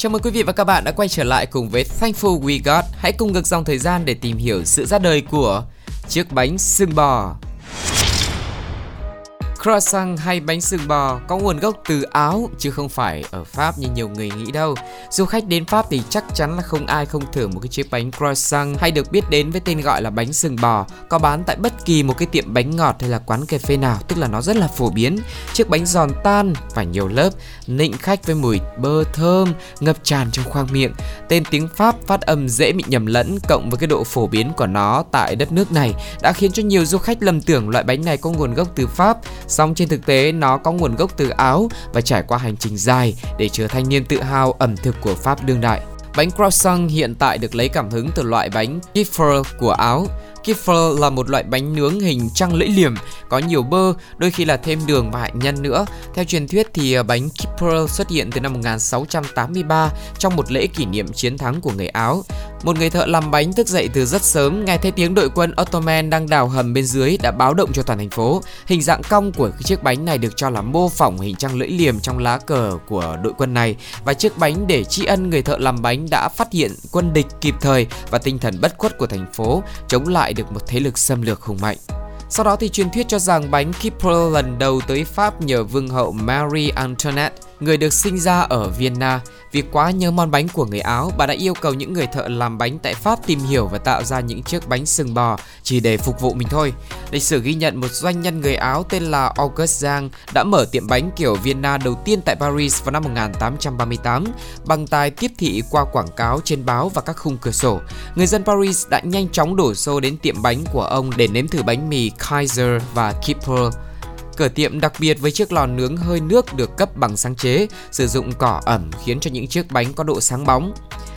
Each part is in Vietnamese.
Chào mừng quý vị và các bạn đã quay trở lại cùng với Thankful We Got. Hãy cùng ngược dòng thời gian để tìm hiểu sự ra đời của chiếc bánh xương bò. Croissant hay bánh sừng bò có nguồn gốc từ Áo chứ không phải ở Pháp như nhiều người nghĩ đâu. Du khách đến Pháp thì chắc chắn là không ai không thử một cái chiếc bánh croissant hay được biết đến với tên gọi là bánh sừng bò có bán tại bất kỳ một cái tiệm bánh ngọt hay là quán cà phê nào, tức là nó rất là phổ biến. Chiếc bánh giòn tan và nhiều lớp, nịnh khách với mùi bơ thơm ngập tràn trong khoang miệng. Tên tiếng Pháp phát âm dễ bị nhầm lẫn cộng với cái độ phổ biến của nó tại đất nước này đã khiến cho nhiều du khách lầm tưởng loại bánh này có nguồn gốc từ Pháp Song trên thực tế, nó có nguồn gốc từ Áo và trải qua hành trình dài để trở thành niềm tự hào ẩm thực của Pháp đương đại. Bánh croissant hiện tại được lấy cảm hứng từ loại bánh kefir của Áo Kiffer là một loại bánh nướng hình trăng lưỡi liềm, có nhiều bơ, đôi khi là thêm đường và hạnh nhân nữa. Theo truyền thuyết thì à, bánh Kiffer xuất hiện từ năm 1683 trong một lễ kỷ niệm chiến thắng của người Áo. Một người thợ làm bánh thức dậy từ rất sớm, nghe thấy tiếng đội quân Ottoman đang đào hầm bên dưới đã báo động cho toàn thành phố. Hình dạng cong của chiếc bánh này được cho là mô phỏng hình trăng lưỡi liềm trong lá cờ của đội quân này và chiếc bánh để tri ân người thợ làm bánh đã phát hiện quân địch kịp thời và tinh thần bất khuất của thành phố chống lại được một thế lực xâm lược hùng mạnh. Sau đó thì truyền thuyết cho rằng bánh Kipper lần đầu tới Pháp nhờ vương hậu Marie Antoinette người được sinh ra ở Vienna. Vì quá nhớ món bánh của người Áo, bà đã yêu cầu những người thợ làm bánh tại Pháp tìm hiểu và tạo ra những chiếc bánh sừng bò chỉ để phục vụ mình thôi. Lịch sử ghi nhận một doanh nhân người Áo tên là August Giang đã mở tiệm bánh kiểu Vienna đầu tiên tại Paris vào năm 1838 bằng tài tiếp thị qua quảng cáo trên báo và các khung cửa sổ. Người dân Paris đã nhanh chóng đổ xô đến tiệm bánh của ông để nếm thử bánh mì Kaiser và Kipper Cửa tiệm đặc biệt với chiếc lò nướng hơi nước được cấp bằng sáng chế, sử dụng cỏ ẩm khiến cho những chiếc bánh có độ sáng bóng.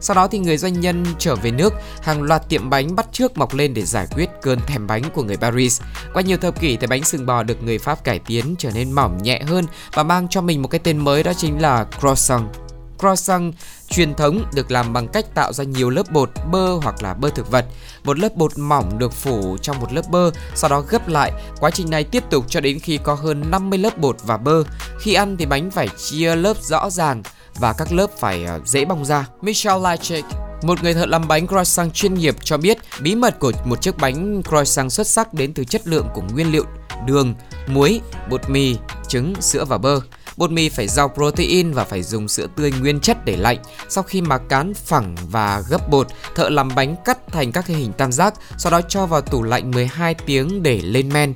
Sau đó thì người doanh nhân trở về nước, hàng loạt tiệm bánh bắt trước mọc lên để giải quyết cơn thèm bánh của người Paris. Qua nhiều thập kỷ thì bánh sừng bò được người Pháp cải tiến trở nên mỏng nhẹ hơn và mang cho mình một cái tên mới đó chính là croissant. Croissant truyền thống được làm bằng cách tạo ra nhiều lớp bột bơ hoặc là bơ thực vật. Một lớp bột mỏng được phủ trong một lớp bơ, sau đó gấp lại. Quá trình này tiếp tục cho đến khi có hơn 50 lớp bột và bơ. Khi ăn thì bánh phải chia lớp rõ ràng và các lớp phải ờ, dễ bong ra. Michel Lachek một người thợ làm bánh croissant chuyên nghiệp cho biết bí mật của một chiếc bánh croissant xuất sắc đến từ chất lượng của nguyên liệu đường, muối, bột mì, trứng, sữa và bơ. Bột mì phải giàu protein và phải dùng sữa tươi nguyên chất để lạnh. Sau khi mà cán phẳng và gấp bột, thợ làm bánh cắt thành các hình tam giác, sau đó cho vào tủ lạnh 12 tiếng để lên men.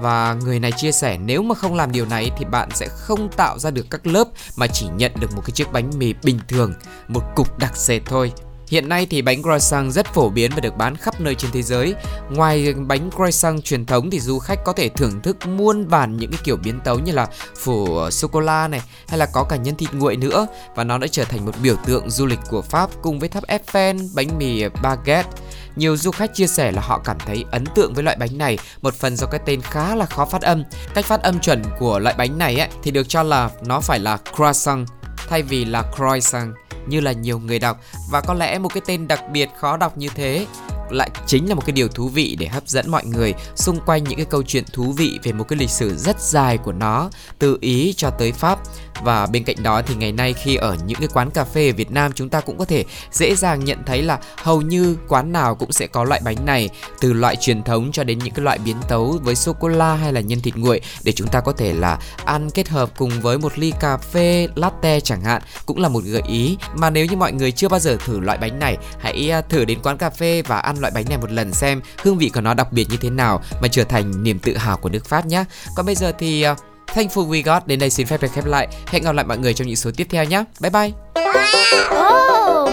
Và người này chia sẻ nếu mà không làm điều này thì bạn sẽ không tạo ra được các lớp mà chỉ nhận được một cái chiếc bánh mì bình thường, một cục đặc sệt thôi. Hiện nay thì bánh croissant rất phổ biến và được bán khắp nơi trên thế giới. Ngoài bánh croissant truyền thống thì du khách có thể thưởng thức muôn bản những cái kiểu biến tấu như là phủ sô cô la này hay là có cả nhân thịt nguội nữa và nó đã trở thành một biểu tượng du lịch của Pháp cùng với tháp Eiffel, bánh mì baguette. Nhiều du khách chia sẻ là họ cảm thấy ấn tượng với loại bánh này một phần do cái tên khá là khó phát âm. Cách phát âm chuẩn của loại bánh này ấy, thì được cho là nó phải là croissant thay vì là croissant như là nhiều người đọc. Và có lẽ một cái tên đặc biệt khó đọc như thế lại chính là một cái điều thú vị để hấp dẫn mọi người xung quanh những cái câu chuyện thú vị về một cái lịch sử rất dài của nó, từ Ý cho tới Pháp và bên cạnh đó thì ngày nay khi ở những cái quán cà phê ở Việt Nam chúng ta cũng có thể dễ dàng nhận thấy là hầu như quán nào cũng sẽ có loại bánh này, từ loại truyền thống cho đến những cái loại biến tấu với sô cô la hay là nhân thịt nguội để chúng ta có thể là ăn kết hợp cùng với một ly cà phê, latte chẳng hạn cũng là một gợi ý mà nếu như mọi người chưa bao giờ thử loại bánh này, hãy à, thử đến quán cà phê và ăn loại bánh này một lần xem hương vị của nó đặc biệt như thế nào mà trở thành niềm tự hào của nước Pháp nhé. Còn bây giờ thì à, Thankful We Got đến đây xin phép được khép lại. Hẹn gặp lại mọi người trong những số tiếp theo nhé. Bye bye. Oh,